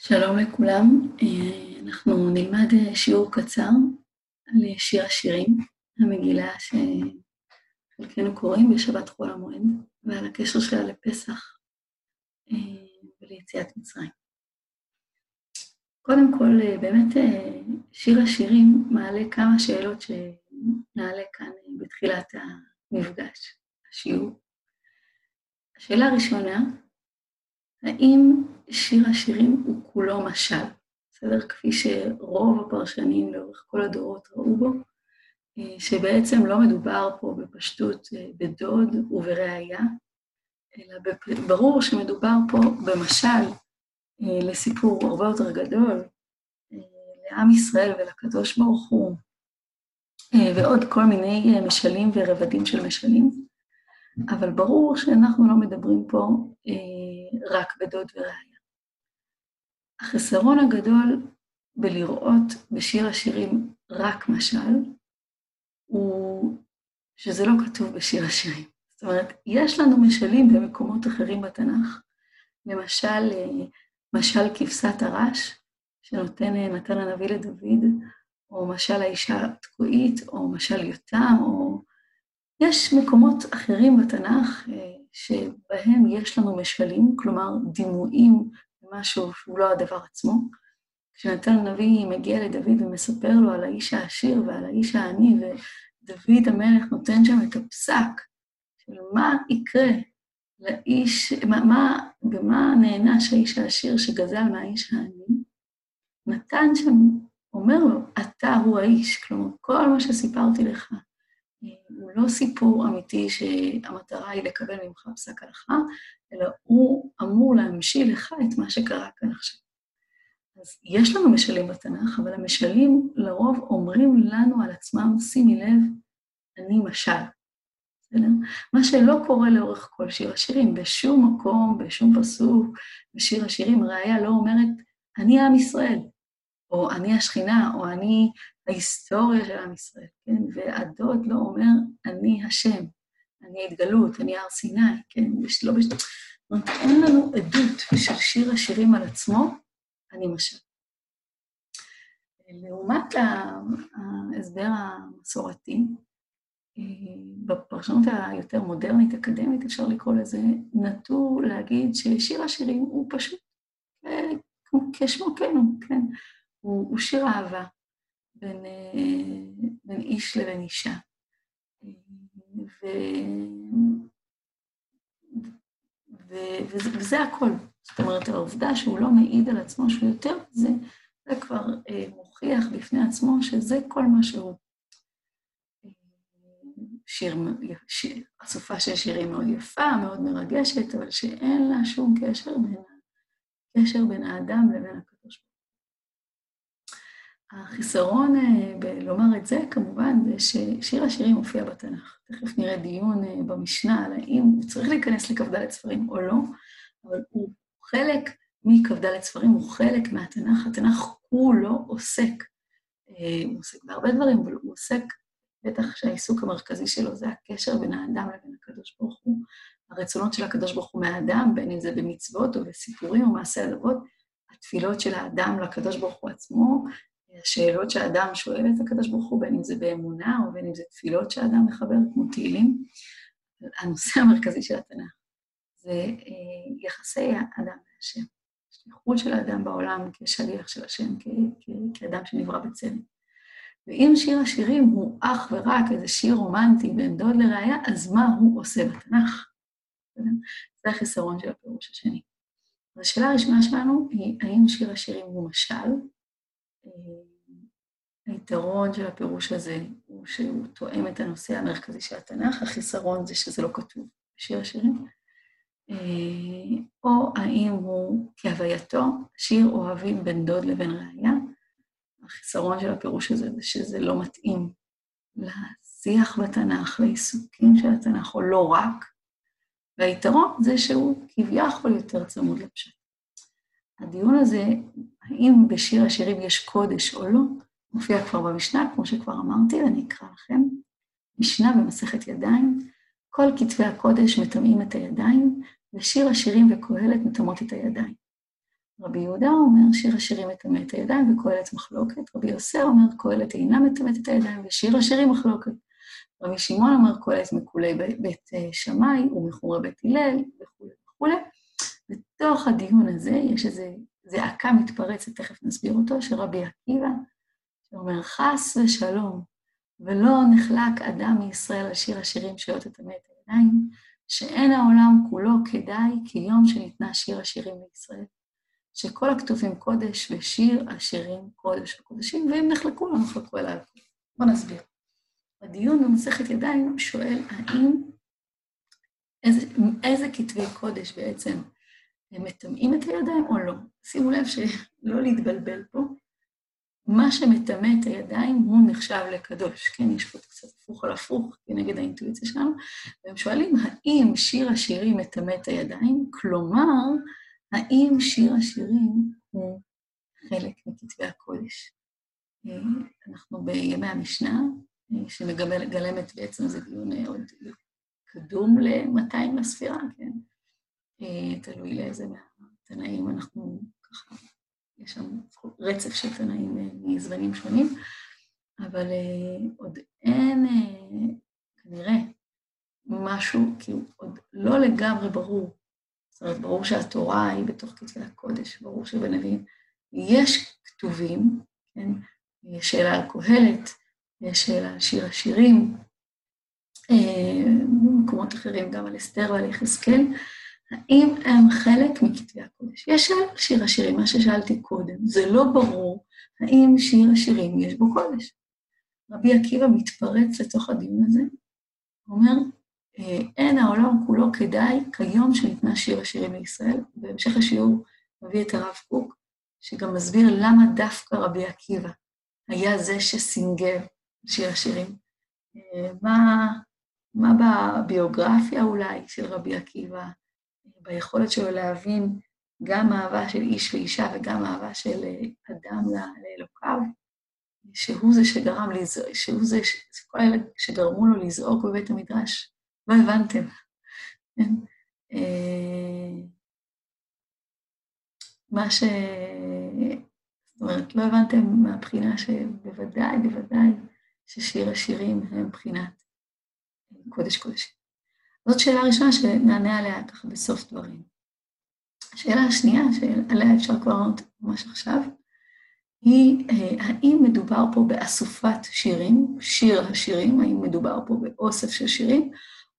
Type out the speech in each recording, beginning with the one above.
שלום לכולם, אה, אנחנו נלמד אה, שיעור קצר על אה, שיר השירים, המגילה שחלקנו קוראים בשבת חול המועד, ועל הקשר שלה לפסח וליציאת מצרים. קודם כל, באמת שיר השירים מעלה כמה שאלות שנעלה כאן בתחילת המפגש, השיעור. השאלה הראשונה, האם שיר השירים הוא כולו משל, בסדר? כפי שרוב הפרשנים לאורך כל הדורות ראו בו, אה, שבעצם לא מדובר פה בפשטות אה, בדוד ובראיה, אלא ברור שמדובר פה במשל אה, לסיפור הרבה יותר גדול, לעם ישראל ולקדוש ברוך הוא, ועוד כל מיני משלים ורבדים של משלים, אבל ברור שאנחנו לא מדברים פה רק בדוד וראיה. החסרון הגדול בלראות בשיר השירים רק משל, הוא שזה לא כתוב בשיר השירים. זאת אומרת, יש לנו משלים במקומות אחרים בתנ"ך, למשל, משל כבשת הרש, שנותן נתן הנביא לדוד, או משל האישה התקועית, או משל יותם, או... יש מקומות אחרים בתנ"ך אה, שבהם יש לנו משלים, כלומר דימויים משהו שהוא לא הדבר עצמו. כשנתן הנביא מגיע לדוד ומספר לו על האיש העשיר ועל האיש העני, ודוד המלך נותן שם את הפסק של מה יקרה לאיש, מה, מה, במה נענש האיש העשיר שגזל מהאיש העני, נתן שם, אומר לו, אתה הוא האיש, כלומר, כל מה שסיפרתי לך הוא לא סיפור אמיתי שהמטרה היא לקבל ממך פסק הלכה, אלא הוא אמור להמשיל לך את מה שקרה כאן עכשיו. אז יש לנו משלים בתנ"ך, אבל המשלים לרוב אומרים לנו על עצמם, שימי לב, אני משל. בסדר? מה שלא קורה לאורך כל שיר השירים, בשום מקום, בשום פסוק, בשיר השירים, ראיה לא אומרת, אני עם ישראל, או אני השכינה, או אני ההיסטוריה של עם ישראל, כן? והדוד לא אומר, אני השם, אני ההתגלות, אני הר סיני, כן? לא בש... אין לנו עדות של שיר השירים על עצמו, אני משל. לעומת ההסבר המסורתי, בפרשנות היותר מודרנית, אקדמית, אפשר לקרוא לזה, נטו להגיד ששיר השירים הוא פשוט אה, כשמו כן הוא, כן? הוא, הוא שיר אהבה בין, אה, בין איש לבין אישה. ו... ו... וזה, וזה הכל. זאת אומרת, העובדה שהוא לא מעיד על עצמו שהוא יותר מזה, זה כבר אה, מוכיח בפני עצמו שזה כל מה שהוא. שיר, שיר, אסופה של שירים מאוד יפה, מאוד מרגשת, אבל שאין לה שום קשר בין, קשר בין האדם לבין החיסרון אה, בלומר את זה, כמובן, זה ששיר השירים מופיע בתנ"ך. תכף נראה דיון אה, במשנה על האם הוא צריך להיכנס לכ"ד ספרים או לא, אבל הוא חלק מכ"ד ספרים, הוא חלק מהתנ"ך. התנ"ך כולו עוסק, אה, הוא עוסק בהרבה דברים, אבל הוא עוסק, בטח שהעיסוק המרכזי שלו זה הקשר בין האדם לבין הקדוש ברוך הוא, הרצונות של הקדוש ברוך הוא מהאדם, בין אם זה במצוות או בסיפורים או מעשי הדבות, התפילות של האדם לקדוש ברוך הוא עצמו, השאלות שהאדם שואל את הקדוש ברוך הוא, בין אם זה באמונה או בין אם זה תפילות שהאדם מחבר, כמו תהילים. הנושא המרכזי של התנ"ך זה אה, יחסי האדם והשם. השליחות של האדם בעולם כשליח של השם, כאדם שנברא בצלם. ואם שיר השירים הוא אך ורק איזה שיר רומנטי בין דוד לראיה, אז מה הוא עושה בתנ"ך? זה החיסרון של הפירוש השני. אז השאלה הראשונה שלנו היא, האם שיר השירים הוא משל, היתרון של הפירוש הזה הוא שהוא תואם את הנושא המרכזי של התנ"ך, החיסרון זה שזה לא כתוב בשיר השירים. אה, או האם הוא כהווייתו שיר אוהבים בין דוד לבין ראיה. החיסרון של הפירוש הזה זה שזה לא מתאים לשיח בתנ"ך, לעיסוקים של התנ"ך, או לא רק. והיתרון זה שהוא כביכול יותר צמוד לפשט. הדיון הזה, האם בשיר השירים יש קודש או לא, מופיע כבר במשנה, כמו שכבר אמרתי, ואני אקרא לכם. משנה במסכת ידיים, כל כתבי הקודש מטמאים את הידיים, ושיר השירים וקהלת מטמאות את הידיים. רבי יהודה אומר, שיר השירים מטמא את הידיים וקהלת מחלוקת. רבי יוסר אומר, קהלת אינה מטמאת את הידיים ושיר השירים מחלוקת. רבי שמעון אומר, קהלת מקולי בית שמאי ומחורי בית הלל וכולי וכולי. בתוך הדיון הזה יש איזו זעקה מתפרצת, תכף נסביר אותו, של רבי עקיבא, שאומר, חס ושלום, ולא נחלק אדם מישראל על שיר השירים תטמא את הידיים, שאין העולם כולו כדאי כיום שניתנה שיר השירים לישראל. שכל הכתובים קודש ושיר השירים קודש הקודשים, ואם נחלקו, לא נחלקו הכול. בואו נסביר. הדיון במסכת ידיים שואל האם, איזה, איזה כתבי קודש בעצם הם מטמאים את הידיים או לא. שימו לב שלא להתבלבל פה. מה שמטמא את הידיים הוא נחשב לקדוש, כן? יש פה קצת הפוך על הפוך כנגד האינטואיציה שלנו, והם שואלים, האם שיר השירים מטמא את הידיים? כלומר, האם שיר השירים הוא חלק מכתבי הקודש? אנחנו בימי המשנה, שמגלמת בעצם, זה דיון עוד קדום ל-200 לספירה, כן? תלוי לאיזה מהתנאים אנחנו ככה, יש שם רצף של תנאים מזמנים שונים, אבל עוד אין כנראה משהו, כאילו עוד לא לגמרי ברור זאת אומרת, ברור שהתורה היא בתוך כתבי הקודש, ברור שבנביאים יש כתובים, כן? יש שאלה על קהלת, יש שאלה על שיר השירים, במקומות אחרים גם על אסתר ועל יחזקאל, האם הם חלק מכתבי הקודש? יש שיר השירים, מה ששאלתי קודם, זה לא ברור האם שיר השירים יש בו קודש. רבי עקיבא מתפרץ לתוך הדיון הזה, אומר, אין העולם כולו כדאי כיום שניתנה שיר השירים לישראל. בהמשך השיעור מביא את הרב קוק, שגם מסביר למה דווקא רבי עקיבא היה זה שסינגר שיר השירים. מה, מה בביוגרפיה אולי של רבי עקיבא, ביכולת שלו להבין גם אהבה של איש ואישה וגם אהבה של אדם לאלוקיו, שהוא זה שגרם לזעוק, שהוא זה, כל אלה שגרמו לו לזעוק בבית המדרש, לא הבנתם. כן? אה, מה ש... זאת אומרת, לא הבנתם מהבחינה שבוודאי, בוודאי, ששיר השירים הם מבחינת קודש קודשים. זאת שאלה ראשונה שנענה עליה ככה בסוף דברים. השאלה השנייה, שעליה אפשר כבר לענות ממש עכשיו, היא אה, האם מדובר פה באסופת שירים, שיר השירים, האם מדובר פה באוסף של שירים,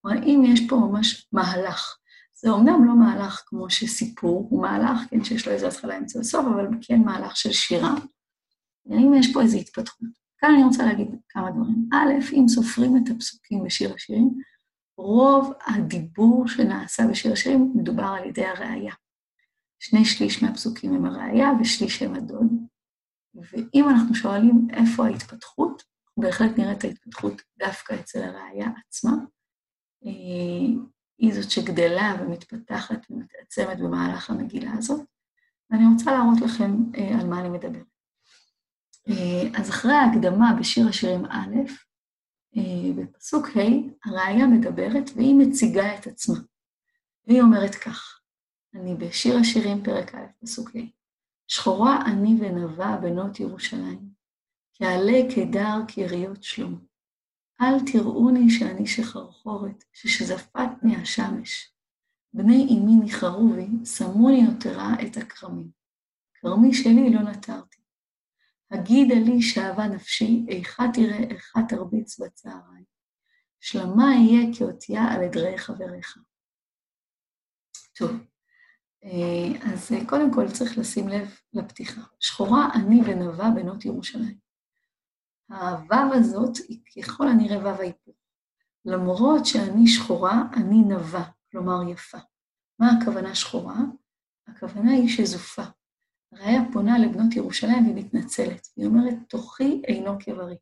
או האם יש פה ממש מהלך. זה אומנם לא מהלך כמו שסיפור, הוא מהלך, כן, שיש לו איזה התחלה, אמצע וסוף, אבל כן מהלך של שירה. האם יש פה איזו התפתחות? כאן אני רוצה להגיד כמה דברים. א', אם סופרים את הפסוקים בשיר השירים, רוב הדיבור שנעשה בשיר השירים מדובר על ידי הראייה. שני שליש מהפסוקים הם הראייה ושליש הם הדוד. ואם אנחנו שואלים איפה ההתפתחות, בהחלט נראה את ההתפתחות דווקא אצל הראייה עצמה. היא זאת שגדלה ומתפתחת ומתעצמת במהלך המגילה הזאת, ואני רוצה להראות לכם על מה אני מדברת. אז אחרי ההקדמה בשיר השירים א', בפסוק ה', הראיה מדברת והיא מציגה את עצמה. והיא אומרת כך, אני בשיר השירים פרק א', פסוק ה', שחורה אני ונבה בנות ירושלים, כעלה קדר כיריות שלום. אל תראוני שאני שחרחורת, ששזפתני השמש. בני אמי ניחרו בי, שמוני יותרה את הכרמים. כרמי שלי לא נטרתי. הגידה לי שאהבה נפשי, איכה תראה, איכה תרביץ בצהריים. שלמה אהיה כאותיה על עדרי חבריך. טוב, אה, אז קודם כל צריך לשים לב לפתיחה. שחורה אני ונבה בנות ירושלים. הוו הזאת היא ככל הנראה וו ההיפוך. למרות שאני שחורה, אני נבה, כלומר יפה. מה הכוונה שחורה? הכוונה היא שזופה. הראיה פונה לבנות ירושלים והיא מתנצלת. היא אומרת, תוכי אינו כברי.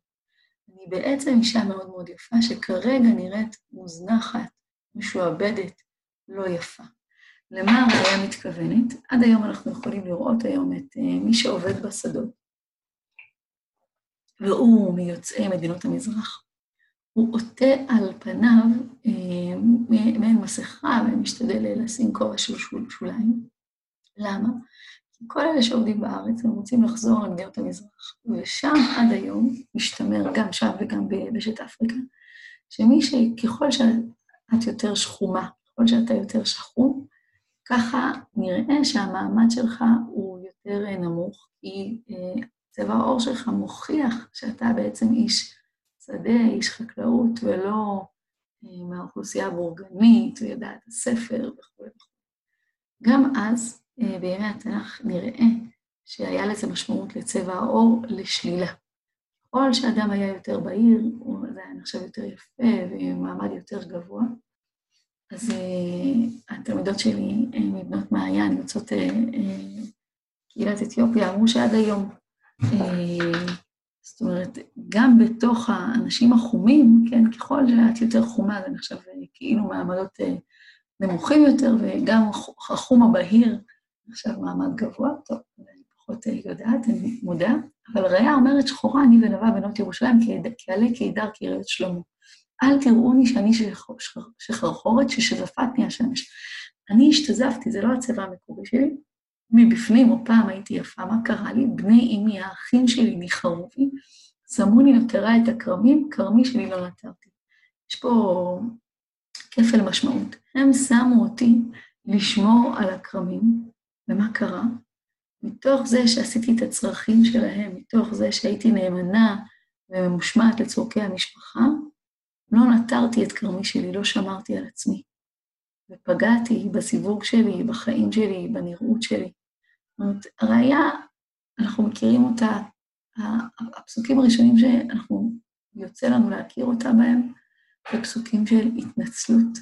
אני בעצם אישה מאוד מאוד יפה, שכרגע נראית מוזנחת, משועבדת, לא יפה. למה הראיה מתכוונת? עד היום אנחנו יכולים לראות היום את uh, מי שעובד בשדות, והוא מיוצאי מדינות המזרח, הוא עוטה על פניו אה, מעין מסכה ומשתדל לשים כובע של שוליים. למה? כל אלה שעובדים בארץ, הם רוצים לחזור למדינות המזרח. ושם עד היום, משתמר גם שם וגם ביבשת אפריקה, שמי שככל שאת יותר שחומה, ככל שאתה יותר שחום, ככה נראה שהמעמד שלך הוא יותר נמוך, כי אה, צבע העור שלך מוכיח שאתה בעצם איש שדה, איש חקלאות, ולא אה, מהאוכלוסייה הבורגנית, ויודעת הספר וכו'. גם אז, בימי התנ"ך, נראה שהיה לזה משמעות לצבע העור לשלילה. ככל שאדם היה יותר בהיר, זה היה נחשב יותר יפה ומעמד יותר גבוה. אז uh, התלמידות שלי uh, מבנות מעיין, יוצאות קהילת אתיופיה, אמרו שעד היום, זאת אומרת, גם בתוך האנשים החומים, כן, ככל שאת יותר חומה, זה נחשב כאילו מעמדות נמוכים יותר, וגם החום הבהיר נחשב מעמד גבוה, טוב, אני פחות יודעת, אני מודה, אבל ראיה אומרת שחורה אני ונבה בנות ירושלים, כי אעלה כעידר כיראת שלמה. אל תראוני שאני שחרחורת ששזפתני השמש. אני השתזפתי, זה לא הצבע המקורי שלי. מבפנים, או פעם הייתי יפה, מה קרה לי? בני אמי, האחים שלי, ניחרו בי, שמוני נטרה את הכרמים, כרמי שלי לא נטרתי. יש פה כפל משמעות. הם שמו אותי לשמור על הכרמים, ומה קרה? מתוך זה שעשיתי את הצרכים שלהם, מתוך זה שהייתי נאמנה וממושמעת לצורכי המשפחה, לא נטרתי את כרמי שלי, לא שמרתי על עצמי. ופגעתי בסיווג שלי, בחיים שלי, בנראות שלי. זאת אומרת, הראייה, אנחנו מכירים אותה, הפסוקים הראשונים שאנחנו, יוצא לנו להכיר אותה בהם, זה פסוקים של התנצלות,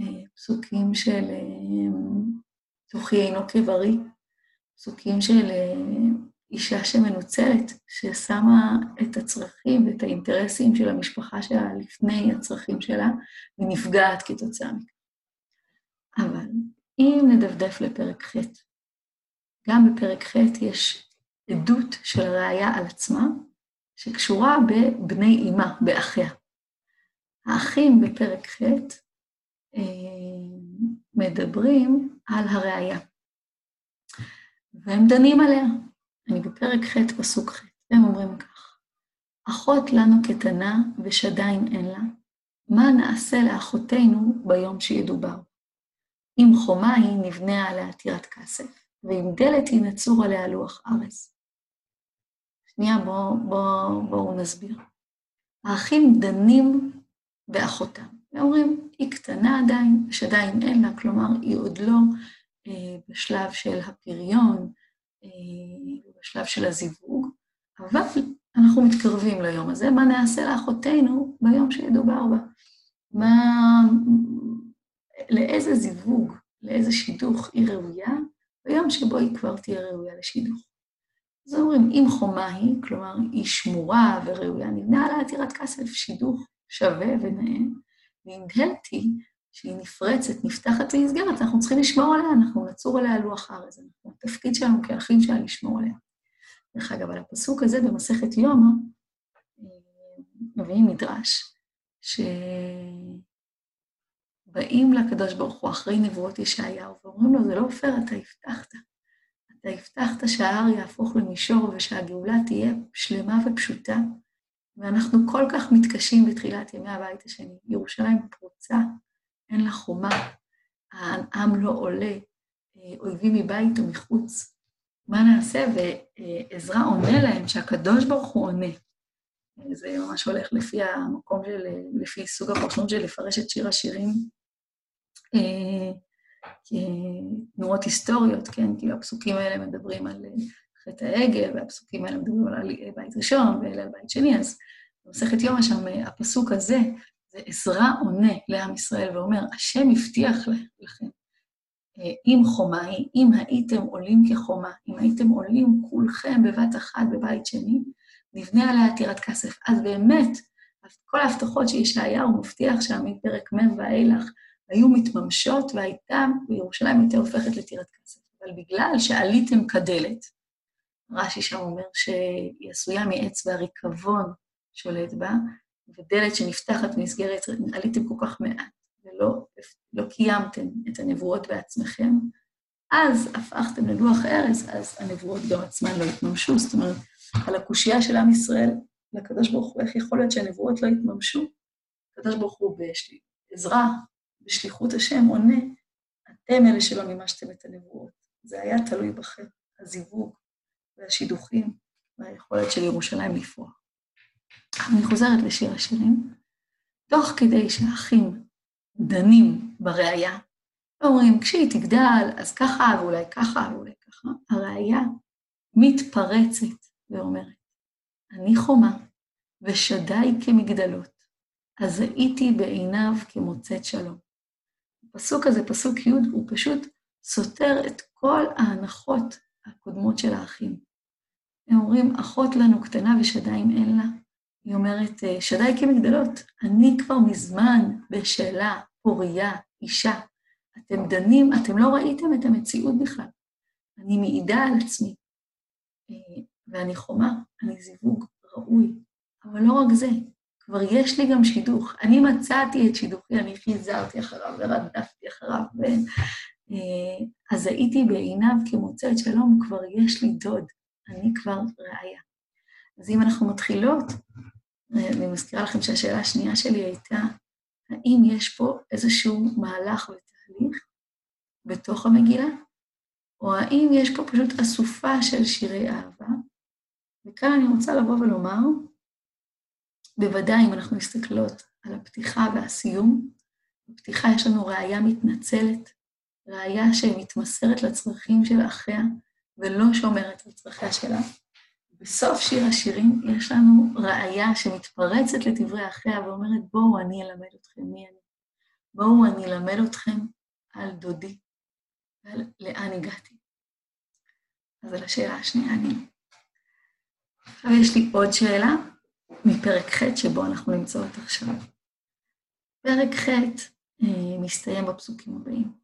אה, פסוקים של אה, תוכי אינו כברי, פסוקים של אה, אישה שמנוצלת, ששמה את הצרכים ואת האינטרסים של המשפחה שלה לפני הצרכים שלה, ונפגעת כתוצאה מכך. אבל אם נדפדף לפרק ח', גם בפרק ח' יש עדות של ראיה על עצמה, שקשורה בבני אמה, באחיה. האחים בפרק ח' אה, מדברים על הראיה, והם דנים עליה. אני בפרק ח', פסוק ח', הם אומרים כך: אחות לנו קטנה ושדיים אין לה, מה נעשה לאחותינו ביום שידובר? אם חומה היא נבנה עליה טירת כסף, ואם דלת היא נצור עליה לוח ארז. שנייה, בואו בוא, בוא נסביר. האחים דנים באחותם, ואומרים, היא קטנה עדיין, שעדיין אין לה, כלומר, היא עוד לא אה, בשלב של הפריון, אה, בשלב של הזיווג, אבל אנחנו מתקרבים ליום הזה, מה נעשה לאחותינו ביום שידובר בה? מה, לאיזה זיווג, לאיזה שידוך היא ראויה, ביום שבו היא כבר תהיה ראויה לשידוך. אז אומרים, אם חומה היא, כלומר, היא שמורה וראויה, נבנה עליה עתירת כסף, שידוך שווה ונאה, היא, שהיא נפרצת, נפתחת ונסגרת, אנחנו צריכים לשמור עליה, אנחנו נצור עליה לוח הארץ. התפקיד שלנו כאחים שלה לשמור עליה. דרך אגב, על הפסוק הזה במסכת יומא, אה, מביאים מדרש, שבאים לקדוש ברוך הוא אחרי נבואות ישעיהו, ואומרים לו, זה לא פייר, אתה הבטחת. אתה הבטחת שההר יהפוך למישור ושהגאולה תהיה שלמה ופשוטה, ואנחנו כל כך מתקשים בתחילת ימי הבית השני. ירושלים פרוצה, אין לה חומה, העם לא עולה, אה, אויבים מבית ומחוץ. מה נעשה? ועזרא עונה להם שהקדוש ברוך הוא עונה. זה ממש הולך לפי המקום של, לפי סוג הפרשנות של לפרש את שיר השירים אה, כתנועות היסטוריות, כן? כי הפסוקים האלה מדברים על חטא העגל, והפסוקים האלה מדברים על בית ראשון ואלה על בית שני, אז במסכת יום שם הפסוק הזה, זה עזרא עונה לעם ישראל ואומר, השם הבטיח לכם אם חומה היא, אם הייתם עולים כחומה, אם הייתם עולים כולכם בבת אחת בבית שני, נבנה עליה עתירת כסף. אז באמת, כל ההבטחות שישעיהו מבטיח שם מפרק מ' ואילך היו מתממשות, והייתה, וירושלים הייתה הופכת לטירת כסף. אבל בגלל שעליתם כדלת, רש"י שם אומר שהיא עשויה מעץ והריקבון שולט בה, ודלת שנפתחת ונסגרת, עליתם כל כך מעט. ולא לא קיימתם את הנבואות בעצמכם, אז הפכתם לדוח ארז, אז הנבואות גם עצמן לא התממשו. זאת אומרת, על הקושייה של עם ישראל לקדוש ברוך הוא, איך יכול להיות שהנבואות לא התממשו? הקדוש ברוך הוא בעזרה, בשליחות השם, עונה, אתם אלה שלא מימשתם את הנבואות. זה היה תלוי בכם, הזיווג והשידוכים והיכולת של ירושלים לפרוח. אני חוזרת לשיר השירים. תוך כדי שהאחים דנים בראייה, אומרים, כשהיא תגדל, אז ככה, ואולי ככה, ואולי ככה, הראייה מתפרצת ואומרת, אני חומה, ושדיי כמגדלות, אז הייתי בעיניו כמוצאת שלום. הפסוק הזה, פסוק י', הוא פשוט סותר את כל ההנחות הקודמות של האחים. הם אומרים, אחות לנו קטנה ושדיים אין לה. היא אומרת, אה, שדי כמגדלות, אני כבר מזמן בשאלה, פוריה, אישה. אתם דנים, אתם לא ראיתם את המציאות בכלל. אני מעידה על עצמי, אה, ואני חומה, אני זיווג ראוי. אבל לא רק זה, כבר יש לי גם שידוך. אני מצאתי את שידוכי, אני חיזרתי אחריו ורדפתי אחריו. אה, אז הייתי בעיניו כמוצאת שלום, כבר יש לי דוד, אני כבר ראיה. אז אם אנחנו מתחילות, אה, אני מזכירה לכם שהשאלה השנייה שלי הייתה, האם יש פה איזשהו מהלך ותהליך בתוך המגילה, או האם יש פה פשוט אסופה של שירי אהבה? וכאן אני רוצה לבוא ולומר, בוודאי אם אנחנו מסתכלות על הפתיחה והסיום, בפתיחה יש לנו ראייה מתנצלת, ראייה שמתמסרת לצרכים של אחיה ולא שומרת על צרכיה שלה. בסוף שיר השירים יש לנו ראייה שמתפרצת לדברי אחיה ואומרת, בואו אני אלמד אתכם מי אני. בואו אני אלמד אתכם על דודי, ועל לאן הגעתי. אז על השאלה השנייה אני... עכשיו יש לי עוד שאלה מפרק ח' שבו אנחנו נמצאות עכשיו. פרק ח' אה, מסתיים בפסוקים הבאים.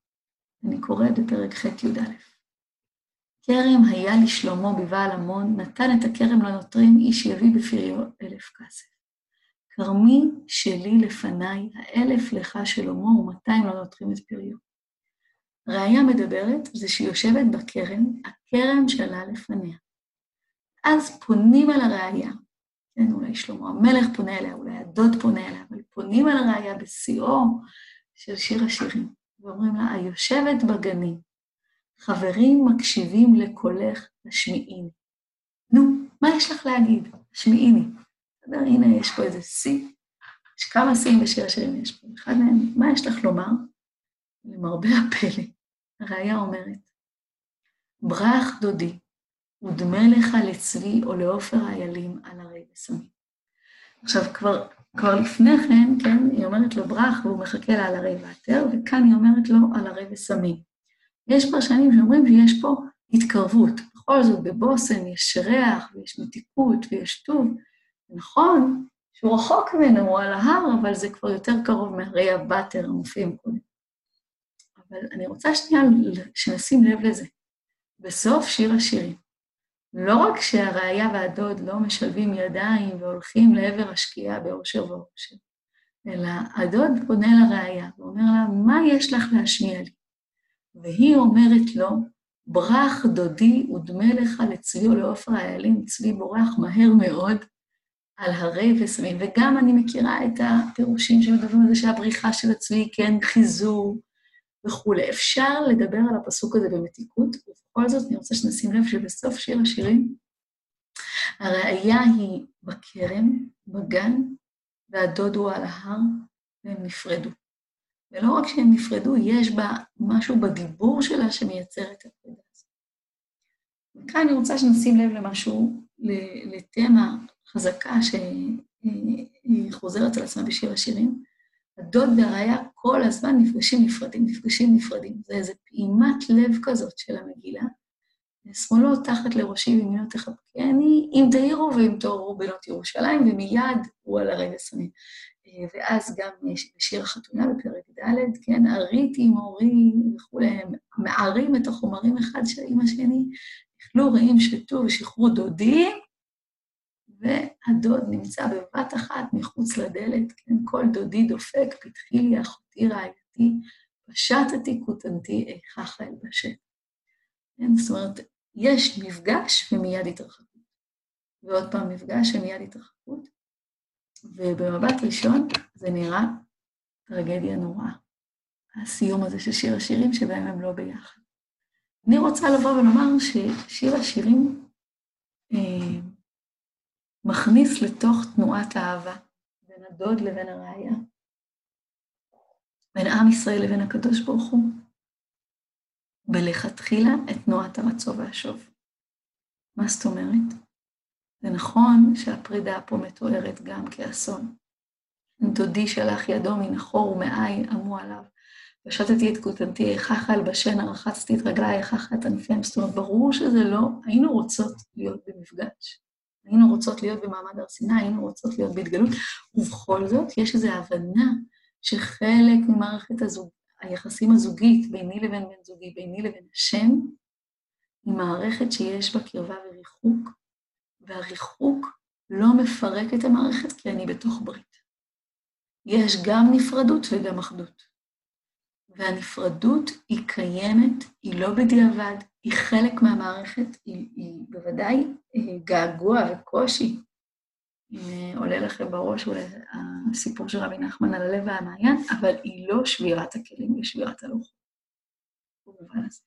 אני קוראת בפרק ח' י"א. כרם היה לשלמה בבעל עמון, נתן את הכרם לנוטרים, איש יביא בפריו אלף כסף. כרמי שלי לפניי, האלף לך שלמה, ומאתיים לנוטרים את פריו. ראיה מדברת, זה שהיא יושבת בכרם, הכרם שלה לפניה. אז פונים אל הראיה, כן, אולי שלמה המלך פונה אליה, אולי הדוד פונה אליה, אבל פונים אל הראיה בשיאו של שיר השירים, ואומרים לה, היושבת בגנים, חברים מקשיבים לקולך, השמיעיני. נו, מה יש לך להגיד? השמיעיני. בסדר, הנה, יש פה איזה שיא, יש כמה שיאים בשיר השירים יש פה. אחד מהם, מה יש לך לומר? למרבה הפלא, הראיה אומרת, ברח דודי, ודמה לך לצבי או לעופר האיילים על הרי ושמים. עכשיו, כבר, כבר לפני כן, כן, היא אומרת לו ברח והוא מחכה לה על הרי ועתר, וכאן היא אומרת לו על הרי ושמים. יש פרשנים שאומרים שיש פה התקרבות. בכל זאת, בבושם יש ריח ויש מתיקות ויש טוב. נכון שהוא רחוק ממנו, הוא על ההר, אבל זה כבר יותר קרוב מהרי הבטר המופיעים קודם. אבל אני רוצה שנייה שנשים לב לזה. בסוף שיר השירים, לא רק שהראיה והדוד לא משלבים ידיים והולכים לעבר השקיעה באושר ואושר, אלא הדוד פונה לראיה ואומר לה, מה יש לך להשמיע לי? והיא אומרת לו, ברח דודי ודמה לך לצבי ולעופר האיילים, צבי בורח מהר מאוד על הרי וסמים. וגם אני מכירה את הפירושים שמדברים על זה שהבריחה של הצבי כן חיזור וכולי. אפשר לדבר על הפסוק הזה במתיקות, ובכל זאת אני רוצה שנשים לב שבסוף שיר השירים, הראייה היא בכרם, בגן, והדוד הוא על ההר, והם נפרדו. ולא רק שהם נפרדו, יש בה משהו בדיבור שלה שמייצר את הפרידה הזאת. וכאן אני רוצה שנשים לב למשהו, לתמה חזקה שחוזרת על עצמה בשיר השירים. הדוד והראיה כל הזמן נפגשים נפרדים, נפגשים נפרדים. זה איזו פעימת לב כזאת של המגילה. שמאלו תחת לראשי וימינו תחבקני, אם תאירו ואם תאורו בנות ירושלים, ומיד הוא על הרגע שמים. ואז גם בשיר החתונה בפרק ד', כן, עריתי עם הורי וכולי, הם מערים את החומרים אחד עם השני, אכלו רעים, שתו ושחררו דודים, והדוד נמצא בבת אחת מחוץ לדלת, כן, כל דודי דופק, פתחי לי אחותי רעייתי, פשטתי כותנתי איכה חייל בשטח. כן? זאת אומרת, יש מפגש ומיד התרחקות. ועוד פעם מפגש ומיד התרחקות, ובמבט ראשון זה נראה טרגדיה נוראה. הסיום הזה של שיר השירים שבהם הם לא ביחד. אני רוצה לבוא ולומר ששיר השירים אה, מכניס לתוך תנועת האהבה בין הדוד לבין הראייה, בין עם ישראל לבין הקדוש ברוך הוא, בלכתחילה את תנועת הרצו והשוב. מה זאת אומרת? זה נכון שהפרידה פה מתוארת גם כאסון. דודי שלח ידו מנחור ומעי עמו עליו. ושתתי את כותנתי, איכך אלבשנה, רחצתי את רגליי, איכך את ענפיהם. זאת אומרת, ברור שזה לא, היינו רוצות להיות במפגש. היינו רוצות להיות במעמד הר סיני, היינו רוצות להיות בהתגלות, ובכל זאת יש איזו הבנה שחלק ממערכת הזוג, היחסים הזוגית ביני לבין בן זוגי, ביני לבין השם, היא מערכת שיש בה קרבה וריחוק, והריחוק לא מפרק את המערכת כי אני בתוך ברית. יש גם נפרדות וגם אחדות. והנפרדות היא קיימת, היא לא בדיעבד, היא חלק מהמערכת, היא, היא בוודאי אה, געגוע וקושי. אה, עולה לכם בראש אולי הסיפור של רבי נחמן על הלב והמעיין, אבל היא לא שבירת הכלים, היא שבירת הלוחות. במובן הזה.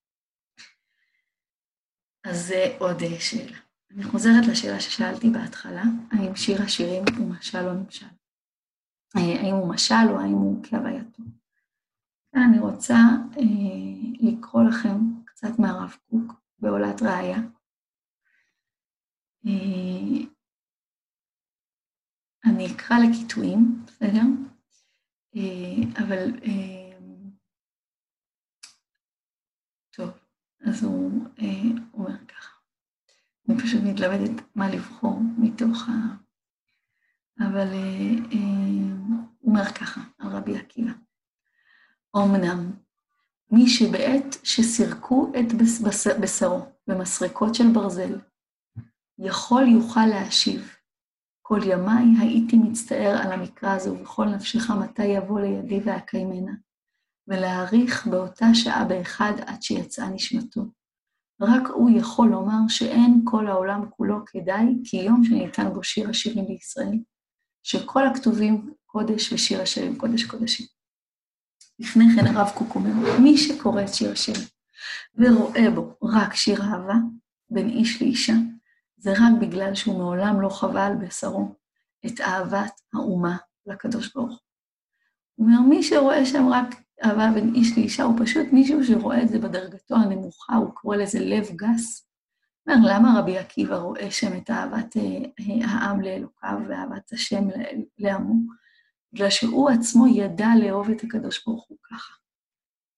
אז זה עוד אה, שאלה. אני חוזרת לשאלה ששאלתי בהתחלה, האם שיר השירים הוא משל או נמשל? האם הוא משל או האם הוא כהווייתו? אני רוצה אה, לקרוא לכם קצת מהרב קוק בעולת ראיה. אה, אני אקרא לקיטויים, בסדר? אה, אבל... אה, טוב, אז הוא אומר ככה. אני פשוט מתלמדת מה לבחור מתוך ה... אבל הוא אומר ככה, על רבי עקיבא. אמנם, מי שבעת שסירקו את בשרו במסרקות של ברזל, יכול יוכל להשיב. כל ימיי הייתי מצטער על המקרא הזה, ובכל נפשך מתי יבוא לידי ואקיימנה, ולהעריך באותה שעה באחד עד שיצאה נשמתו. רק הוא יכול לומר שאין כל העולם כולו כדאי, כי יום שניתן בו שיר השירים בישראל, שכל הכתובים קודש ושיר השירים קודש קודשים. לפני כן הרב קוק אומר, מי שקורא את שיר השירים ורואה בו רק שיר אהבה בין איש לאישה, זה רק בגלל שהוא מעולם לא חווה על בשרו את אהבת האומה לקדוש ברוך הוא. אומר, מי שרואה שם רק אהבה בין איש לאישה, הוא פשוט מישהו שרואה את זה בדרגתו הנמוכה, הוא קורא לזה לב גס. אומר, למה רבי עקיבא רואה שם את אהבת אה, העם לאלוקיו ואהבת השם לעמו? בגלל שהוא עצמו ידע לאהוב את הקדוש ברוך הוא ככה.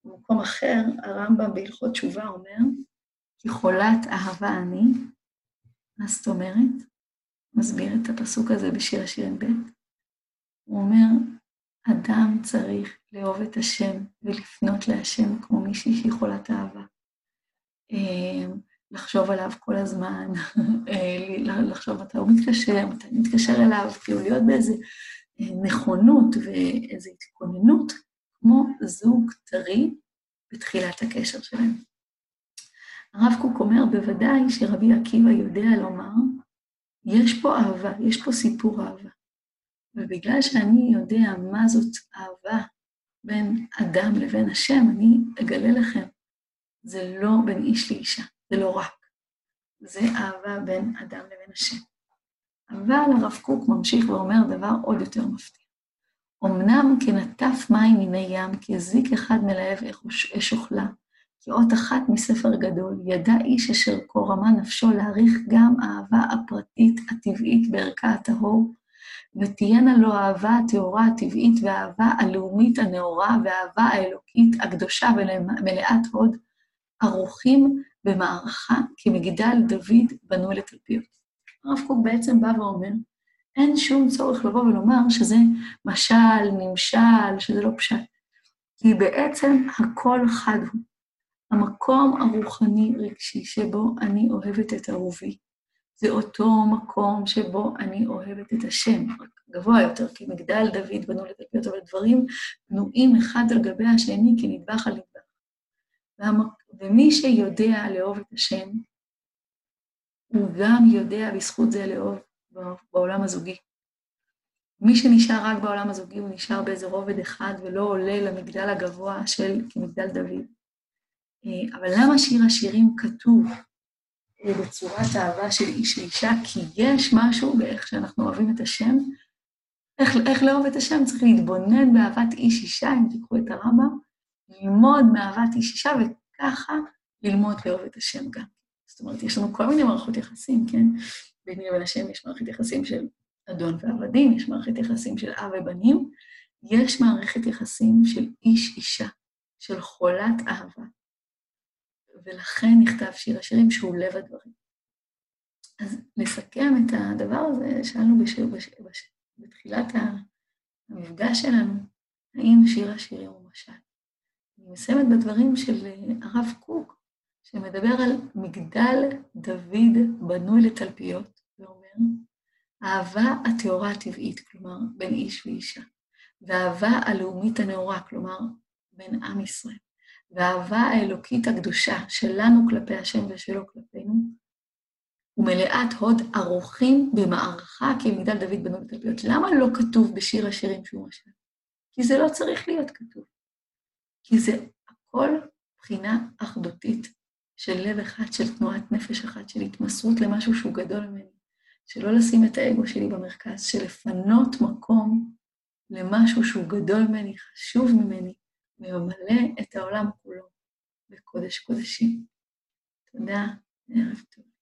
במקום אחר, הרמב"ם בהלכות תשובה אומר, כי חולת אהבה אני, מה זאת אומרת? מסביר את הפסוק הזה בשיר השירים ב'. הוא אומר, אדם צריך לאהוב את השם ולפנות להשם כמו מישהי שהיא חולת אהבה. אה, לחשוב עליו כל הזמן, אה, לחשוב מתי הוא מתקשר, מתי הוא מתקשר אליו, כאילו להיות באיזה נכונות ואיזו התכוננות, כמו זוג טרי בתחילת הקשר שלהם. הרב קוק אומר, בוודאי שרבי עקיבא יודע לומר, יש פה אהבה, יש פה סיפור אהבה. ובגלל שאני יודע מה זאת אהבה בין אדם לבין השם, אני אגלה לכם, זה לא בין איש לאישה, זה לא רק. זה אהבה בין אדם לבין השם. אבל הרב קוק ממשיך ואומר דבר עוד יותר מפתיע. אמנם כנטף מים מיני ים, כזיק אחד מלהב אש אוכלה, כאות אחת מספר גדול, ידע איש אשר כה רמה נפשו להעריך גם אהבה הפרטית הטבעית בערכה הטהור, ותהיינה לו האהבה הטהורה הטבעית והאהבה הלאומית הנאורה והאהבה האלוקית הקדושה ומלאת הוד, ערוכים במערכה כמגדל דוד בנו לתלפיות. הרב קוק בעצם בא ואומר, אין שום צורך לבוא ולומר שזה משל, נמשל, שזה לא פשט. כי בעצם הכל חד הוא. המקום הרוחני-רגשי שבו אני אוהבת את אהובי, זה אותו מקום שבו אני אוהבת את השם, רק גבוה יותר, כי מגדל דוד בנו לתלפיות, אבל דברים בנויים אחד על גבי השני כנדבך על נדבך. ומי שיודע לאהוב את השם, הוא גם יודע בזכות זה לאהוב בעולם הזוגי. מי שנשאר רק בעולם הזוגי, הוא נשאר באיזה רובד אחד ולא עולה למגדל הגבוה של כמגדל דוד. אה, אבל למה שיר השירים כתוב בצורת אהבה של איש ואישה? כי יש משהו באיך שאנחנו אוהבים את השם. איך, איך לאהוב את השם? צריך להתבונן באהבת איש אישה, אם תיקחו את הרמב"ם, ללמוד מאהבת איש אישה, וככה ללמוד לאהוב את השם גם. זאת אומרת, יש לנו כל מיני מערכות יחסים, כן? ביני לבין השם יש מערכת יחסים של אדון ועבדים, יש מערכת יחסים של אב ובנים, יש מערכת יחסים של איש-אישה, של חולת אהבה. ולכן נכתב שיר השירים שהוא לב הדברים. אז נסכם את הדבר הזה, שאלנו בשיר, בש, בש, בתחילת המפגש שלנו, האם שיר השירים הוא משל? אני מסיימת בדברים של הרב קוק, שמדבר על מגדל דוד בנוי לתלפיות, ואומר, האהבה הטהורה הטבעית, כלומר, בין איש ואישה, והאהבה הלאומית הנאורה, כלומר, בין עם ישראל, והאהבה האלוקית הקדושה שלנו כלפי השם ושלו כלפינו, ומלאת הוד ערוכים במערכה כמגדל דוד בנו בתלפיות. למה לא כתוב בשיר השירים שהוא משל? כי זה לא צריך להיות כתוב. כי זה הכל בחינה אחדותית של לב אחד, של תנועת נפש אחת, של התמסרות למשהו שהוא גדול ממני. שלא לשים את האגו שלי במרכז, של לפנות מקום למשהו שהוא גדול ממני, חשוב ממני, וממלא את העולם כולו בקודש קודשים. תודה, ערב טוב.